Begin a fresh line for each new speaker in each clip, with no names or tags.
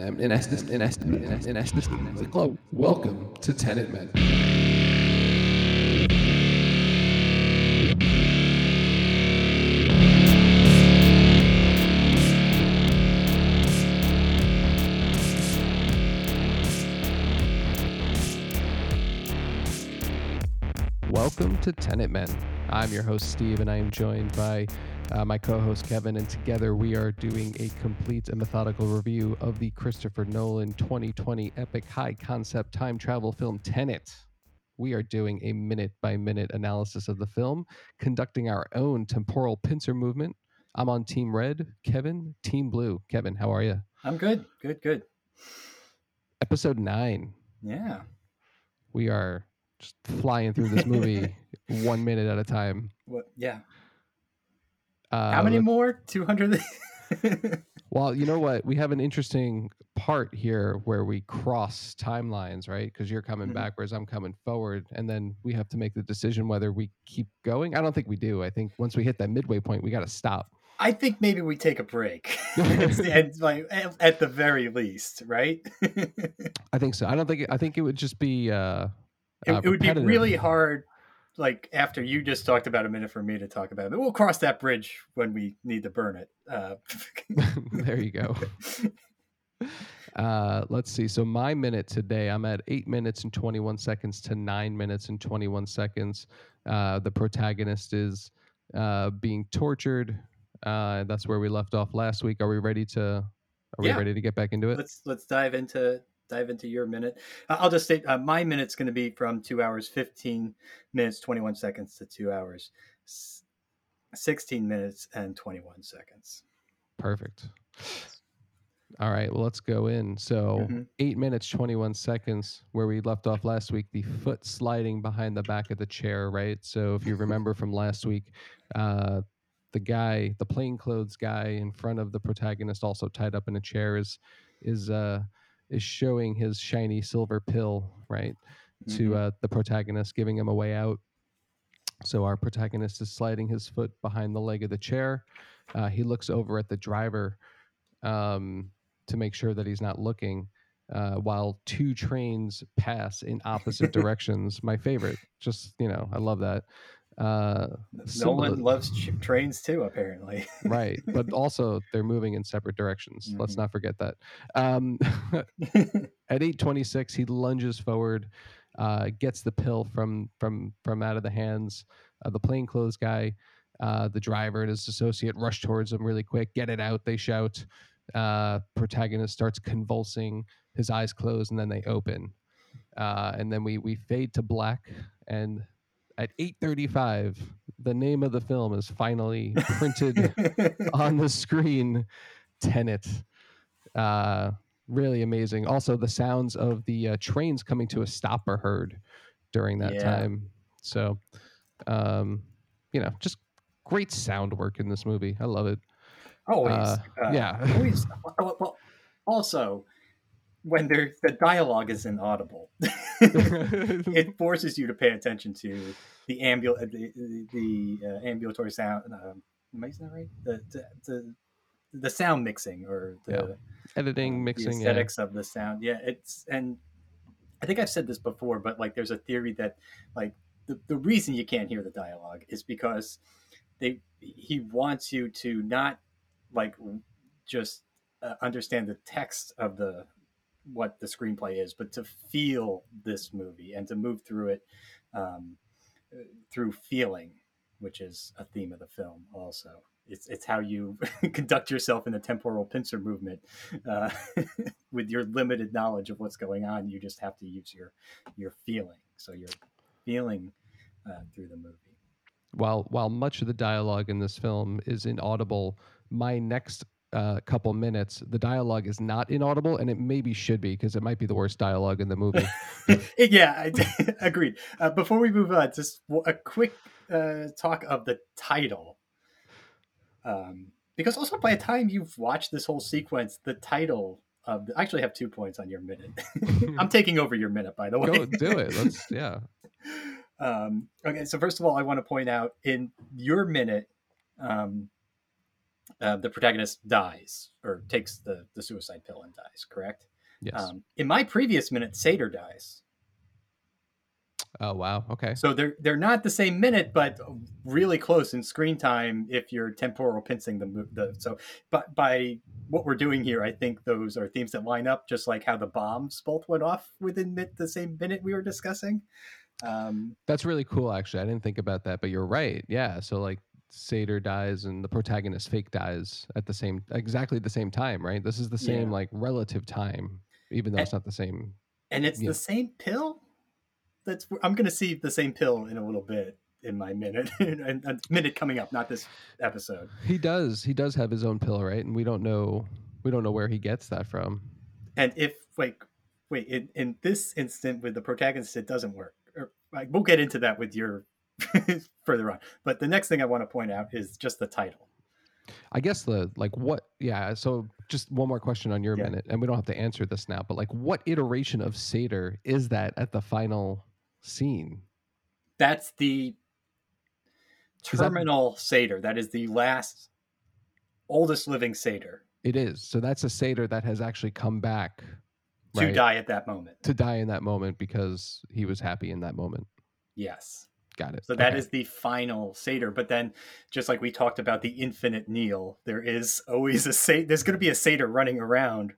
in essence, in essence, in essence, welcome to Tenet Men. Welcome to Tenet Men. I'm your host, Steve, and I am joined by uh, my co host, Kevin, and together we are doing a complete and methodical review of the Christopher Nolan 2020 epic high concept time travel film Tenet. We are doing a minute by minute analysis of the film, conducting our own temporal pincer movement. I'm on Team Red, Kevin, Team Blue. Kevin, how are you?
I'm good, good, good.
Episode nine.
Yeah.
We are just flying through this movie one minute at a time.
What? Yeah. Uh, How many more? 200?
well, you know what? We have an interesting part here where we cross timelines, right? Because you're coming mm-hmm. backwards, I'm coming forward. And then we have to make the decision whether we keep going. I don't think we do. I think once we hit that midway point, we got to stop.
I think maybe we take a break, and like at the very least, right?
I think so. I don't think. I think it would just be. Uh,
it, uh, it would be really hard like after you just talked about a minute for me to talk about it. We'll cross that bridge when we need to burn it. Uh,
there you go. Uh, let's see. So my minute today, I'm at eight minutes and 21 seconds to nine minutes and 21 seconds. Uh, the protagonist is uh, being tortured. Uh, that's where we left off last week. Are we ready to? Are yeah. we ready to get back into it?
Let's let's dive into dive into your minute. I'll just say uh, my minute's going to be from two hours, 15 minutes, 21 seconds to two hours, 16 minutes and 21 seconds.
Perfect. All right, well, let's go in. So, mm-hmm. eight minutes, 21 seconds, where we left off last week, the foot sliding behind the back of the chair, right? So, if you remember from last week, uh, the guy, the plainclothes guy in front of the protagonist, also tied up in a chair, is is uh, is showing his shiny silver pill, right, mm-hmm. to uh, the protagonist, giving him a way out. So our protagonist is sliding his foot behind the leg of the chair. Uh, he looks over at the driver um, to make sure that he's not looking. Uh, while two trains pass in opposite directions. My favorite. Just you know, I love that.
Uh, Nolan loves ch- trains too, apparently.
right, but also they're moving in separate directions. Mm-hmm. Let's not forget that. Um, at eight twenty six, he lunges forward, uh, gets the pill from from from out of the hands of the plainclothes guy. Uh, the driver and his associate rush towards him really quick. Get it out! They shout. Uh, protagonist starts convulsing. His eyes close and then they open. Uh, and then we we fade to black and at 8:35 the name of the film is finally printed on the screen. Tenet. Uh, really amazing. Also the sounds of the uh, trains coming to a stop are heard during that yeah. time. So um, you know just great sound work in this movie. I love it.
Always. Uh, uh yeah. always. Well, also when there the dialogue is inaudible, it forces you to pay attention to the ambul the the, uh, ambulatory sound. Uh, am I saying that right? The, the, the the sound mixing or the yeah.
editing
um,
mixing
the aesthetics yeah. of the sound. Yeah, it's and I think I've said this before, but like there's a theory that like the, the reason you can't hear the dialogue is because they he wants you to not like just uh, understand the text of the what the screenplay is, but to feel this movie and to move through it um, through feeling, which is a theme of the film also. It's, it's how you conduct yourself in the temporal pincer movement uh, with your limited knowledge of what's going on. You just have to use your your feeling. So you're feeling uh, through the movie.
While while much of the dialogue in this film is inaudible, my next uh, couple minutes, the dialogue is not inaudible, and it maybe should be because it might be the worst dialogue in the movie.
yeah, I, agreed. Uh, before we move on, just a quick uh, talk of the title, um, because also by the time you've watched this whole sequence, the title. Of the, I actually have two points on your minute. I'm taking over your minute, by the way.
Go do it. Let's yeah.
Um, okay, so first of all, I want to point out in your minute, um, uh, the protagonist dies or takes the the suicide pill and dies. Correct.
Yes.
Um, in my previous minute, Sator dies.
oh wow. Okay.
So they're they're not the same minute, but really close in screen time if you're temporal pincing the the so. But by what we're doing here, I think those are themes that line up, just like how the bombs both went off within the same minute we were discussing. Um,
That's really cool. Actually, I didn't think about that, but you're right. Yeah. So like. Sator dies and the protagonist fake dies at the same exactly the same time, right? This is the same
Yeah.
like relative time, even though
And-
it's not the same.
and it's the same pill. That's I'm going to see the same pill in a little bit in my minute, and a minute coming up, not this episode.
He does. He does have his own pill, right? And we don't know. We don't know where he gets that from.
And if like wait in, in this instant with the protagonist, it doesn't work. Or, like, we'll get into that with your further on. But the next thing I want to point out is just the title.
I guess the like what yeah, so just one more question on your
Yeah.
minute and we don't have to answer this now, but like what iteration of Sator is that at the final scene?
That's the
Is that-
terminal Sator. That is the last oldest living Sator
It is. So that's a Sator that has actually come back
to
right,
die at that moment.
to die in that moment because he was happy in that moment.
Yes.
Got it.
So that
Okay.
is the final Sator. But then, just like we talked about the infinite Neil, there is always a Sator. There's going to be a Sator running around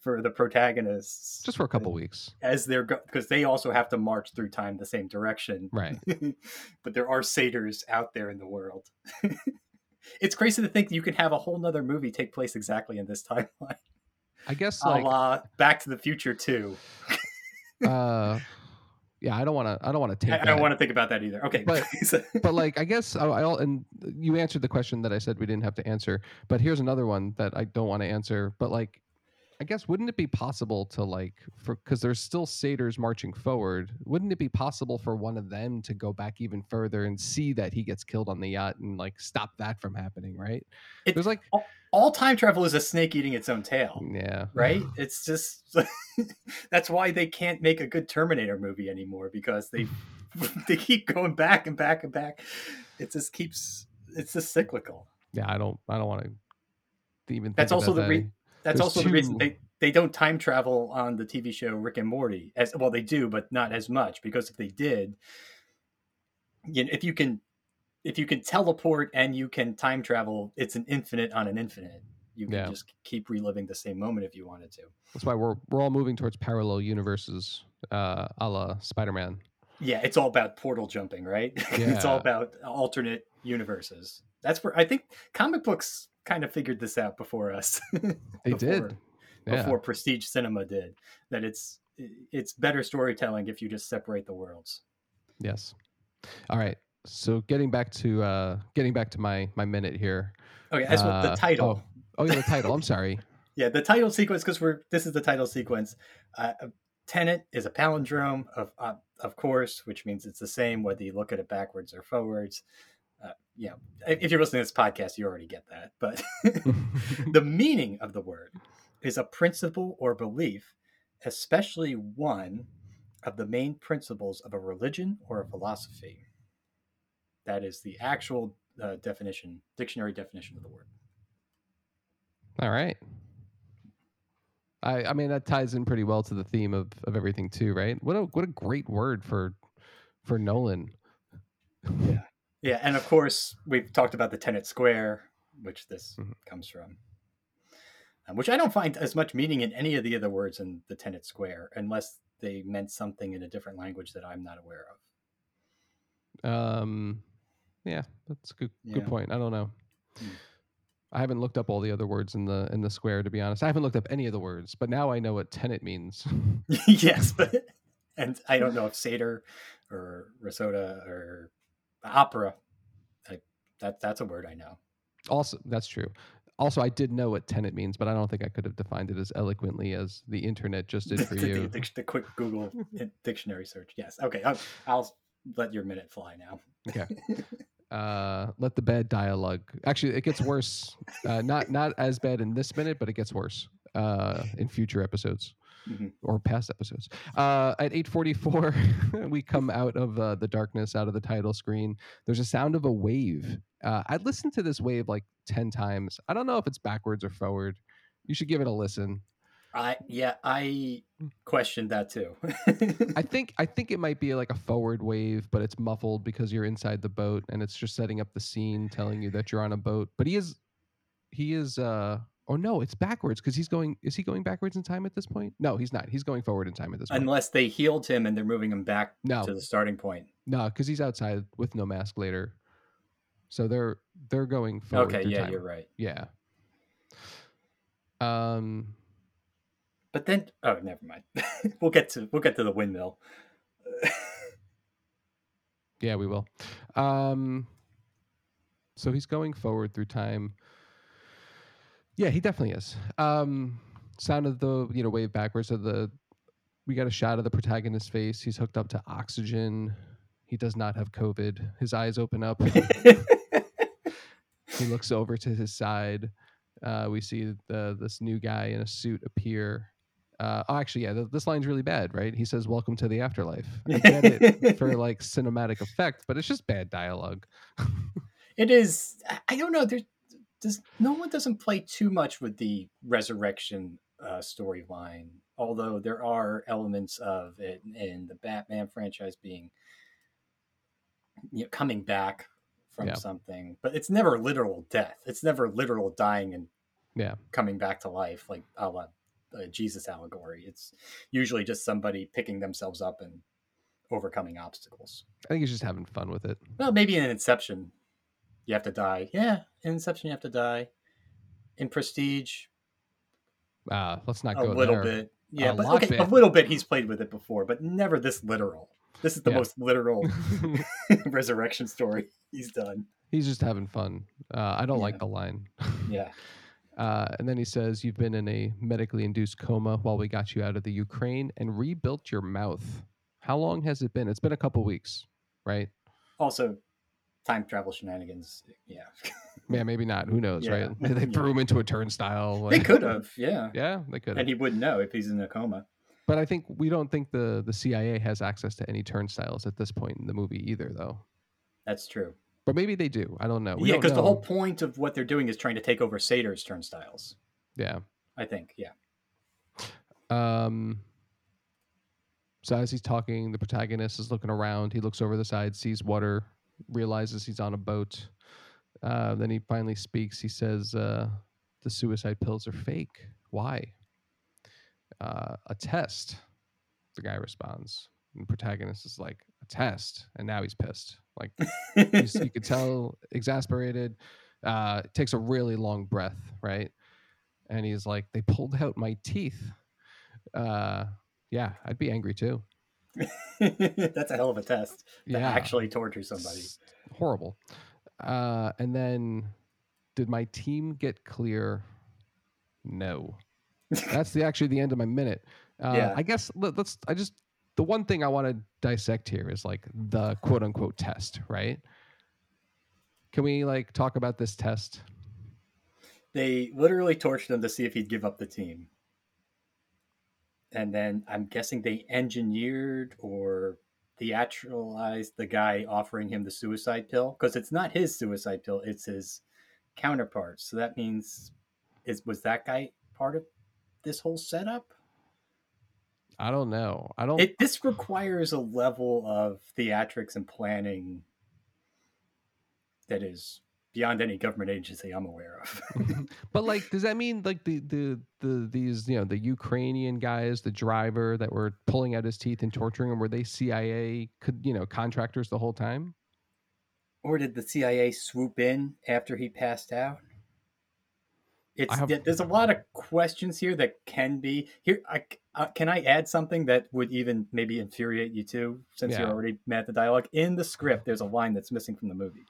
for the protagonists
just for a couple weeks.
as they're because they also have to march through time the same direction.
Right.
but there are Sators out there in the world. it's crazy to think you can have a whole nother movie take place exactly in this timeline.
I guess
A
like
la Back to the Future too.
uh yeah, I don't want to I don't want to take
I, I don't want to think about that either. Okay,
But- but like I guess I, I and you answered the question that I said we didn't have to answer. But here's another one that I don't want to answer. But like, I guess wouldn't it be possible to like for because there's still Sators marching forward? Wouldn't it be possible for one of them to go back even further and see that he gets killed on the yacht and like stop that from happening? Right?
It-
There's like
all time travel is a snake eating its own tail.
yeah
right? It's just that's why they can't make a good Terminator movie anymore because they they keep going back and back and back. It just keeps it's just cyclical.
yeah I don't I don't want to even.
That's also the re-
that.
That's
There's
also the reason they they don't time travel on the TV show Rick and Morty as well. They do, but not as much because if they did, you know, if you can if you can teleport and you can time travel, it's an infinite on an infinite. You can
Yeah.
just keep reliving the same moment if you wanted to.
That's why we're we're all moving towards parallel universes, uh, a la Spider-Man.
Yeah, it's all about portal jumping, right? it's all about alternate universes. That's where I think comic books kind of figured this out before us.
They
Before-
did. Yeah.
before prestige cinema did. That it's it's better storytelling if you just separate the worlds.
Yes. All right. So getting back to uh getting back to my my minute here.
Okay, as with
Uh,
the title.
Oh, oh yeah, the title. I'm sorry.
Yeah, the title sequence because we're this is the title sequence. Uh, Tenet is a palindrome of uh, of course, which means it's the same whether you look at it backwards or forwards. Yeah, if if you're listening to this podcast, you already get that. But the meaning of the word is a principle or belief, especially one of the main principles of a religion or a philosophy. That is the actual uh, definition, dictionary definition of the word.
All right. I I mean that ties in pretty well to the theme of of everything too, right? What a what a great word for for Nolan.
Yeah, and of course we've talked about the Tenet Square, which this
Mhm.
comes from, um, which I don't find as much meaning in any of the other words in the Tenet Square, unless they meant something in a different language that I'm not aware of.
Um yeah, that's a good good point. I don't know.
Hmm.
I haven't looked up all the other words in the in the square to be honest. I haven't looked up any of the words, but now I know what tenet means.
yes, but and I don't know if Sator or Risotto or opera. I, that that's a word I know.
also, that's true. Also, I did know what tenet means, but I don't think I could have defined it as eloquently as the internet just did for you.
the- the quick Google dictionary search. Yes. Okay. I'll, I'll let your minute fly now.
uh let the bad dialogue actually it gets worse uh not not as bad in this minute but it gets worse uh in future episodes mm-hmm. or past episodes. Uh, at 8:44, we come out of uh, the darkness, out of the title screen. There's a sound of a wave. Uh, I listened to this wave like 10 times. I don't know if it's backwards or forward. You should give it a listen.
I yeah, I questioned that too.
I think I think it might be like a forward wave, but it's muffled because you're inside the boat and it's just setting up the scene, telling you that you're on a boat. But he is he is uh oh no, it's backwards because he's going is he going backwards in time at this point? No, he's not. He's going forward in time at this point.
Unless they healed him and they're moving him back no. to the starting point.
No, because he's outside with no mask later. So they're they're going forward.
Okay, yeah,
time.
you're right.
Yeah. Um
but then, oh, never mind. we'll get to we'll get to the windmill.
yeah, we will. Um, so he's going forward through time. Yeah, he definitely is. Um, sound of the you know wave backwards of the. We got a shot of the protagonist's face. He's hooked up to oxygen. He does not have COVID. His eyes open up. he looks over to his side. Uh, we see the, this new guy in a suit appear uh, oh, actually, yeah, th- this line's really bad, right? He says, "Welcome to the afterlife." I get it for like cinematic effect, but it's just bad dialogue.
it is. I don't know. There's, does no one doesn't play too much with the resurrection uh, storyline, although there are elements of it in the Batman franchise being you know, coming back from yeah. something, but it's never literal death. It's never literal dying and
yeah
coming back to life like a la a Jesus allegory. It's usually just somebody picking themselves up and overcoming obstacles.
I think he's just having fun with it.
Well, maybe in Inception, you have to die. Yeah, in Inception, you have to die. In Prestige,
uh, let's not go
a little
there.
bit. Yeah, a but okay, bit. a little bit. He's played with it before, but never this literal. This is the yeah. most literal resurrection story he's done.
He's just having fun. Uh, I don't yeah. like the line.
yeah.
Uh, and then he says, You've been in a medically induced coma while we got you out of the Ukraine and rebuilt your mouth. How long has it been? It's been a couple weeks, right?
Also, time travel shenanigans. Yeah.
yeah, maybe not. Who knows, yeah. right? They threw yeah. him into a turnstile.
They could have, yeah.
Yeah, they could have.
And he wouldn't know if he's in a coma.
But I think we don't think the, the CIA has access to any turnstiles at this point in the movie either, though.
That's true.
But maybe they do. I don't know.
We yeah, because the whole point of what they're doing is trying to take over Sator's turnstiles.
Yeah.
I think, yeah.
Um so as he's talking, the protagonist is looking around. He looks over the side, sees water, realizes he's on a boat. Uh, then he finally speaks. He says, uh, "The suicide pills are fake. Why?" Uh, a test. The guy responds. And the protagonist is like, "A test," and now he's pissed. Like you could tell, exasperated. Uh, takes a really long breath, right? And he's like, "They pulled out my teeth." Uh, yeah, I'd be angry too.
That's a hell of a test to yeah. actually torture somebody. It's
horrible. Uh, and then, did my team get clear? No. That's the actually the end of my minute. Uh, yeah. I guess let, us I just the one thing I want to dissect here is like the quote unquote test, right? Can we like talk about this test?
They literally tortured him to see if he'd give up the team. And then I'm guessing they engineered or theatricalized the guy offering him the suicide pill because it's not his suicide pill, it's his counterpart. So that means is was that guy part of this whole setup?
I don't know. I don't.
It, this requires a level of theatrics and planning that is beyond any government agency I'm aware of.
but like, does that mean like the the the these you know the Ukrainian guys, the driver that were pulling out his teeth and torturing him, were they CIA could you know contractors the whole time?
Or did the CIA swoop in after he passed out? It's have, there's a lot of questions here that can be here. I, uh, can I add something that would even maybe infuriate you too, since yeah. you're already mad at the dialogue in the script? There's a line that's missing from the movie.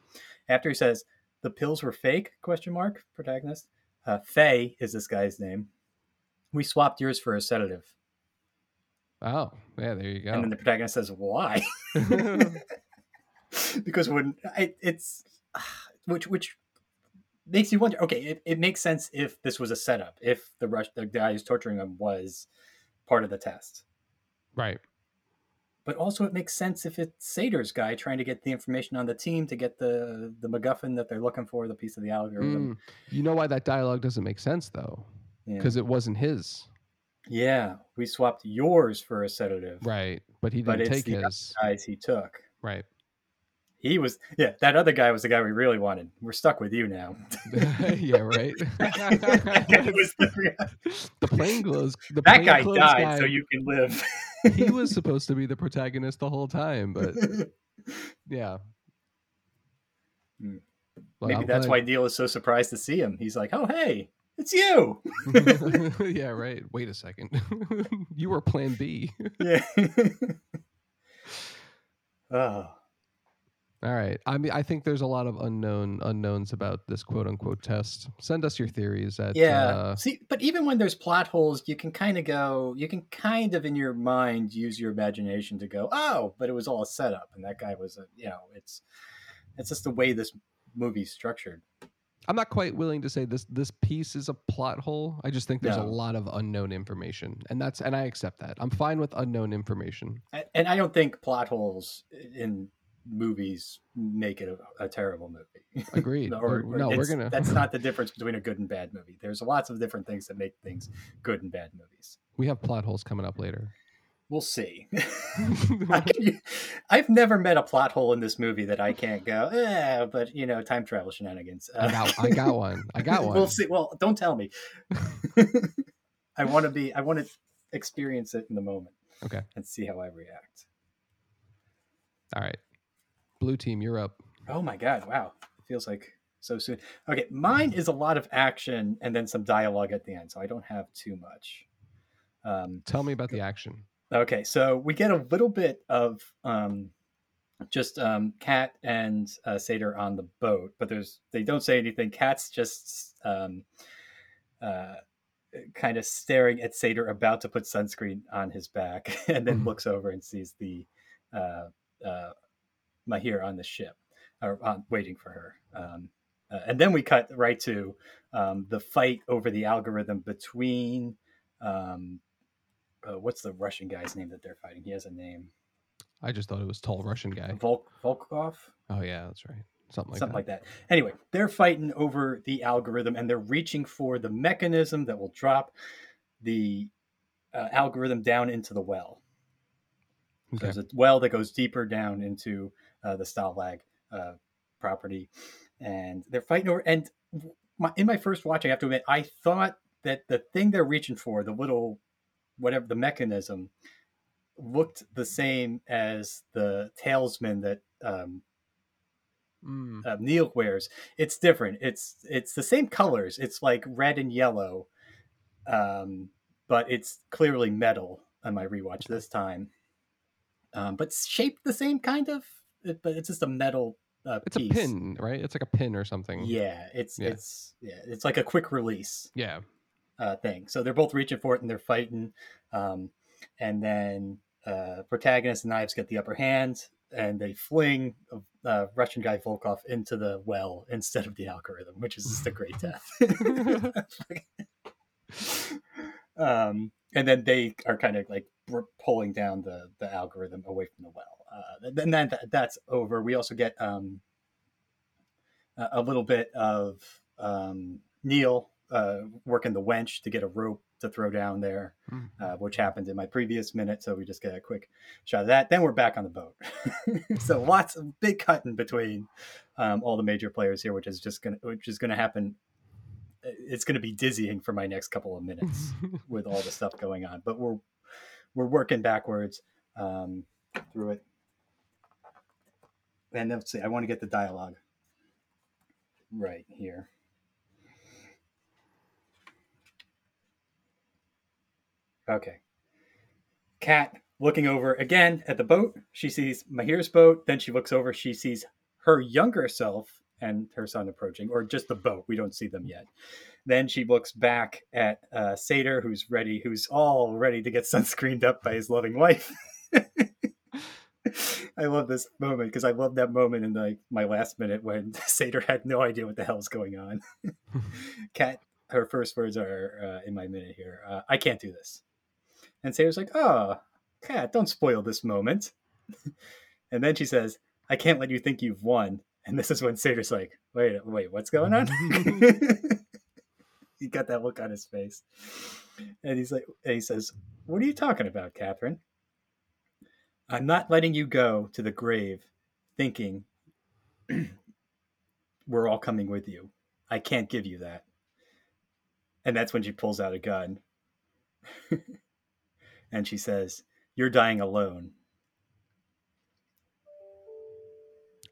After he says the pills were fake? Question mark. Protagonist. Uh, Fay is this guy's name. We swapped yours for a sedative.
Oh, yeah, there you go.
And then the protagonist says, "Why?" because when it, it's which which makes you wonder. Okay, it, it makes sense if this was a setup. If the rush, the guy who's torturing him was part of the test.
Right.
But also, it makes sense if it's Sator's guy trying to get the information on the team to get the the MacGuffin that they're looking for, the piece of the algorithm.
Mm. You know why that dialogue doesn't make sense though?
Yeah.
Because it wasn't his.
yeah, we swapped yours for a sedative,
Right. But he
But
didn't
it's
take
the
his.
guys he took.
Right.
He was, yeah, that other guy was the guy we really wanted. We're stuck with you now.
yeah, right.
That guy was the-
the plain clothes. The
that
plain
guy died
guy,
so you can live.
He was supposed to be the protagonist the whole time, but yeah.
Hmm.
Well,
Maybe
I'm
that's
glad-
why Neil is so surprised to see him. He's like, "Oh, hey, it's you."
yeah, right. Wait a second. you were Plan B.
yeah. oh,
All right. I mean, I think there's a lot of unknown unknowns about this quote unquote test. Send us your theories. At,
yeah.
Uh,
See, but even when there's plot holes, you can kind of go. You can kind of in your mind use your imagination to go, "Oh, but it was all a setup," and that guy was a, you know, it's it's just the way this movie's structured.
I'm not quite willing to say this this piece is a plot hole. I just think there's
No.
a lot of unknown information, and that's and I accept that. I'm fine with unknown information.
And I don't think plot holes in movies make it a, a terrible movie.
Agreed.
or,
no, we're gonna.
That's not the difference between a good and bad movie. There's lots of different things that make things good and bad movies.
we have plot holes coming up later.
We'll see. I I've never met a plot hole in this movie that I can't go, eh, but you know, time travel shenanigans.
I got I got one. I got one.
We'll see. Well, don't tell me. I want to be. I want to experience it in the moment.
Okay.
And see how I react.
All right. Blue team, you're up.
Oh my god! Wow, It feels like so soon. Okay, mine is a lot of action and then some dialogue at the end, so I don't have too much. Um,
Tell me about the action.
Okay, so we get a little bit of um, just um, Kat and uh, Sator on the boat, but there's they don't say anything. Kat's just um, uh, kind of staring at Sator, about to put sunscreen on his back, and then
Mhm.
looks over and sees the uh, uh, Mahir on the ship, or on, waiting for her. Um, uh, and then we cut right to um, the fight over the algorithm between. Um, uh, what's the Russian guy's name that they're fighting? He has a name.
I just thought it was tall Russian guy.
Volk Volkov,
Oh yeah, that's right. Something like
something
that.
like that. Anyway, they're fighting over the algorithm and they're reaching for the mechanism that will drop the uh, algorithm down into the well.
Okay.
There's a well that goes deeper down into uh, the Stalsk uh, property, and they're fighting over. And my, in my first watch, I have to admit, I thought that the thing they're reaching for, the little whatever the mechanism, looked the same as the talisman that um,
Mm.
uh, Neil wears. It's different. It's it's the same colors. It's like red and yellow, um, but it's clearly metal. On my rewatch this time, um, but shaped the same kind of. It- But it's just a metal. Uh,
It's
piece.
a pin, right? It's like a pin or something.
Yeah, it's
Yeah.
it's yeah, it's like a quick release
Yeah.
uh, thing. So they're both reaching for it and they're fighting, um, and then uh, protagonist and Ives get the upper hand, and they fling uh, Russian guy Volkov into the well instead of the algorithm, which is just a great death. um, and then they are kind of like pulling down the the algorithm away from the well. Uh, and then that, that's over. We also get um, a, little bit of um, Neil uh, working the wench to get a rope to throw down there,
Mm.
uh, which happened in my previous minute. So we just get a quick shot of that. Then we're back on the boat. so lots of big cut in between um, all the major players here, which is just gonna which is gonna happen. It's gonna be dizzying for my next couple of minutes with all the stuff going on. But we're we're working backwards um, through it. And let's see. I want to get the dialogue right here. Okay. Kat looking over again at the boat. She sees Mahir's boat. Then she looks over. She sees her younger self and her son approaching, or just the boat. We don't see them yet. Then she looks back at uh, Sator, who's ready, who's all ready to get sunscreened up by his loving wife. I love this moment because I love that moment in like my last minute when Sator had no idea what the hell's going on. Kat, her first words are uh, in my minute here. Uh, I can't do this. And Sator's like, "Oh, Kat, don't spoil this moment." and then she says, "I can't let you think you've won." And this is when Sator's like, "Wait, wait, what's going on?" he got that look on his face, and he's like, and he says, "What are you talking about, Catherine?" I'm not letting you go to the grave thinking we're all coming with you. I can't give you that. And that's when she pulls out a gun. and she says, You're dying alone.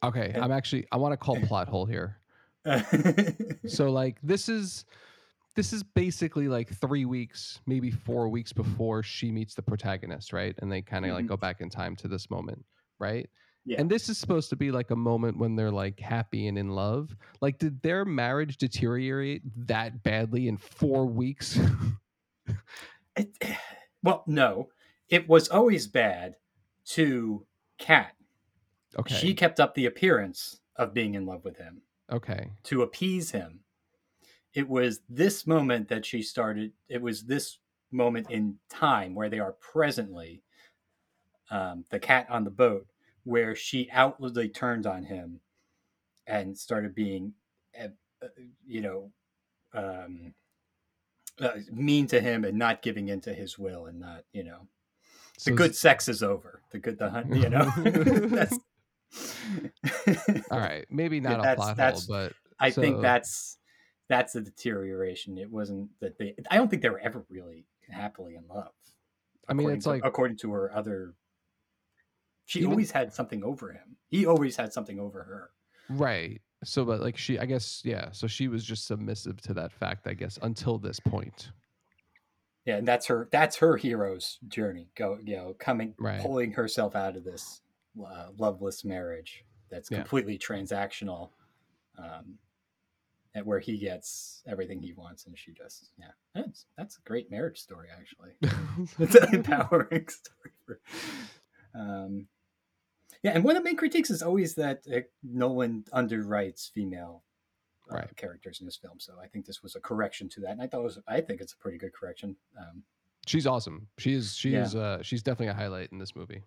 Okay, I'm actually I want to call plot hole here. so like this is this is basically like three weeks, maybe four weeks before she meets the protagonist, right? And they kind of mm-hmm. like go back in time to this moment, right? Yeah. And this is supposed to be like a moment when they're like happy and in love. Like, did their marriage deteriorate that badly in four weeks?
it, well, no. It was always bad to Kat. Okay. She kept up the appearance of being in love with him.
Okay.
To appease him it was this moment that she started it was this moment in time where they are presently um, the Kat on the boat where she outwardly turned on him and started being uh, uh you know um, uh, mean to him and not giving in to his will and not you know. The so good sex is over. The good the hunt you know? That's
all right. Maybe not yeah, a plot hole but
i so... think that's that's the deterioration. It wasn't that they. I don't think they were ever really happily in love.
I mean, it's
to,
like
according to her other. She even, always had something over him. He always had something over her.
Right. So, but like she, I guess, yeah. So she was just submissive to that fact, I guess, until this point.
Yeah, and that's her. That's her hero's journey. Go, you know, coming, right. pulling herself out of this uh, loveless marriage that's yeah. completely transactional. Um, at where he gets everything he wants and she just yeah that's that's a great marriage story actually it's an empowering story for, um yeah and one of the main critiques is always that uh, nolan underwrites female uh, right. characters in this film so i think this was a correction to that and i thought it was i think it's a pretty good correction um
she's awesome she's she's yeah. uh she's definitely a highlight in this movie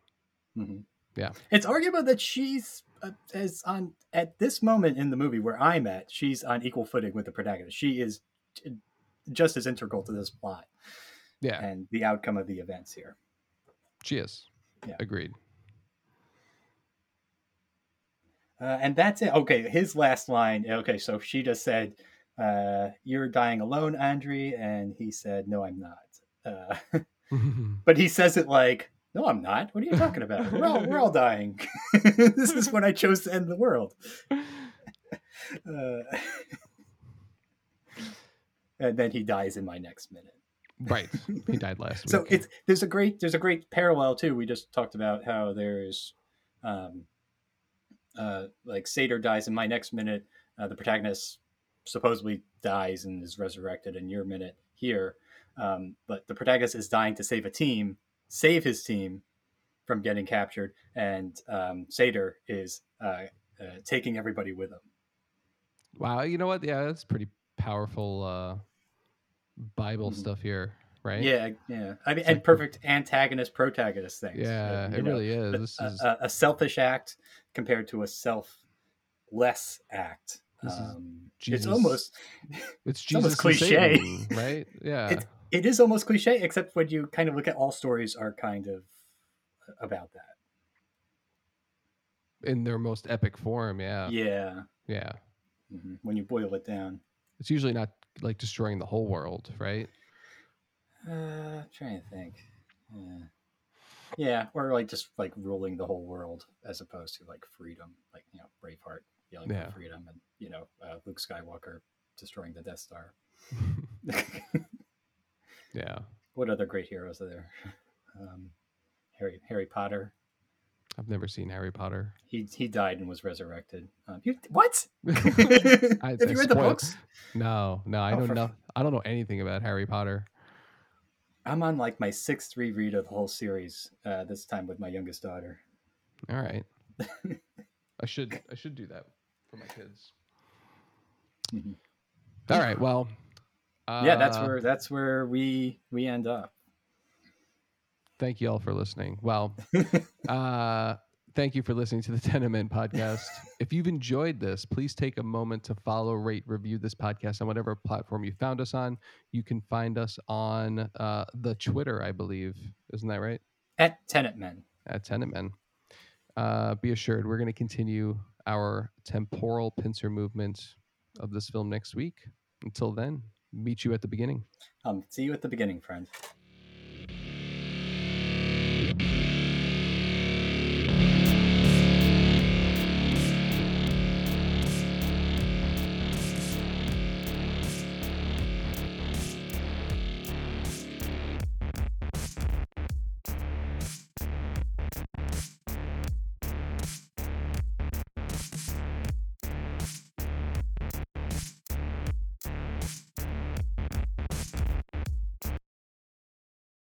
mm-hmm. Yeah
it's arguable that she's uh, is on at this moment in the movie where I'm at, she's on equal footing with the protagonist. She is just as integral to this plot.
Yeah.
And the outcome of the events here.
She is. Yeah. Agreed.
Uh, and that's it. Okay, his last line. Okay, so she just said, uh, "You're dying alone, Andre," and he said, "No, I'm not." Uh, but he says it like, no, I'm not. What are you talking about? We're all, we're all dying. this is when I chose to end the world. Uh, and then he dies in my next minute.
Right. He died last
so it's there's a great there's a great parallel too. We just talked about how there's um uh like Sator dies in my next minute. Uh, the protagonist supposedly dies and is resurrected in your minute here. Um, but the protagonist is dying to save a team save his team from getting captured, and um, Sator is uh, uh, taking everybody with him.
Wow, you know what? Yeah, that's pretty powerful uh, Bible mm-hmm. stuff here, right?
Yeah, yeah. I mean, it's and like, perfect antagonist protagonist things.
Yeah, it know, really is. Is
a, a, selfish act compared to a selfless act. Um, it's almost
it's, it's almost cliche, Satan, right? Yeah,
it's, it is almost cliche, except when you kind of look at all stories are kind of about that
in their most epic form. Yeah,
yeah,
yeah.
Mm-hmm. When you boil it down,
it's usually not like destroying the whole world, right?
Uh, I'm trying to think. Yeah. yeah, or like just like ruling the whole world as opposed to like freedom, like you know Braveheart yelling yeah. for freedom, and you know uh, Luke Skywalker destroying the Death Star.
Yeah.
What other great heroes are there? Um, Harry Harry Potter.
I've never seen Harry Potter.
He he died and was resurrected. Um, you, what? I, Have you read the books?
No, no, I oh, don't know. I don't know anything about Harry Potter.
I'm on like my sixth reread of the whole series. Uh, this time with my youngest daughter.
All right. I should I should do that for my kids. Mm-hmm. All right. Well,
uh, yeah, that's uh, where that's where we we end up.
thank you all for listening. Well, uh, thank you for listening to the Tenet Men podcast. if you've enjoyed this, please take a moment to follow, rate, review this podcast on whatever platform you found us on. You can find us on uh, the Twitter, I believe. Isn't that right?
At Tenet Men.
At Tenet Men. Uh, be assured, we're going to continue our temporal pincer movement of this film next week. Until then, meet you at the beginning.
Um, see you at the beginning, friend.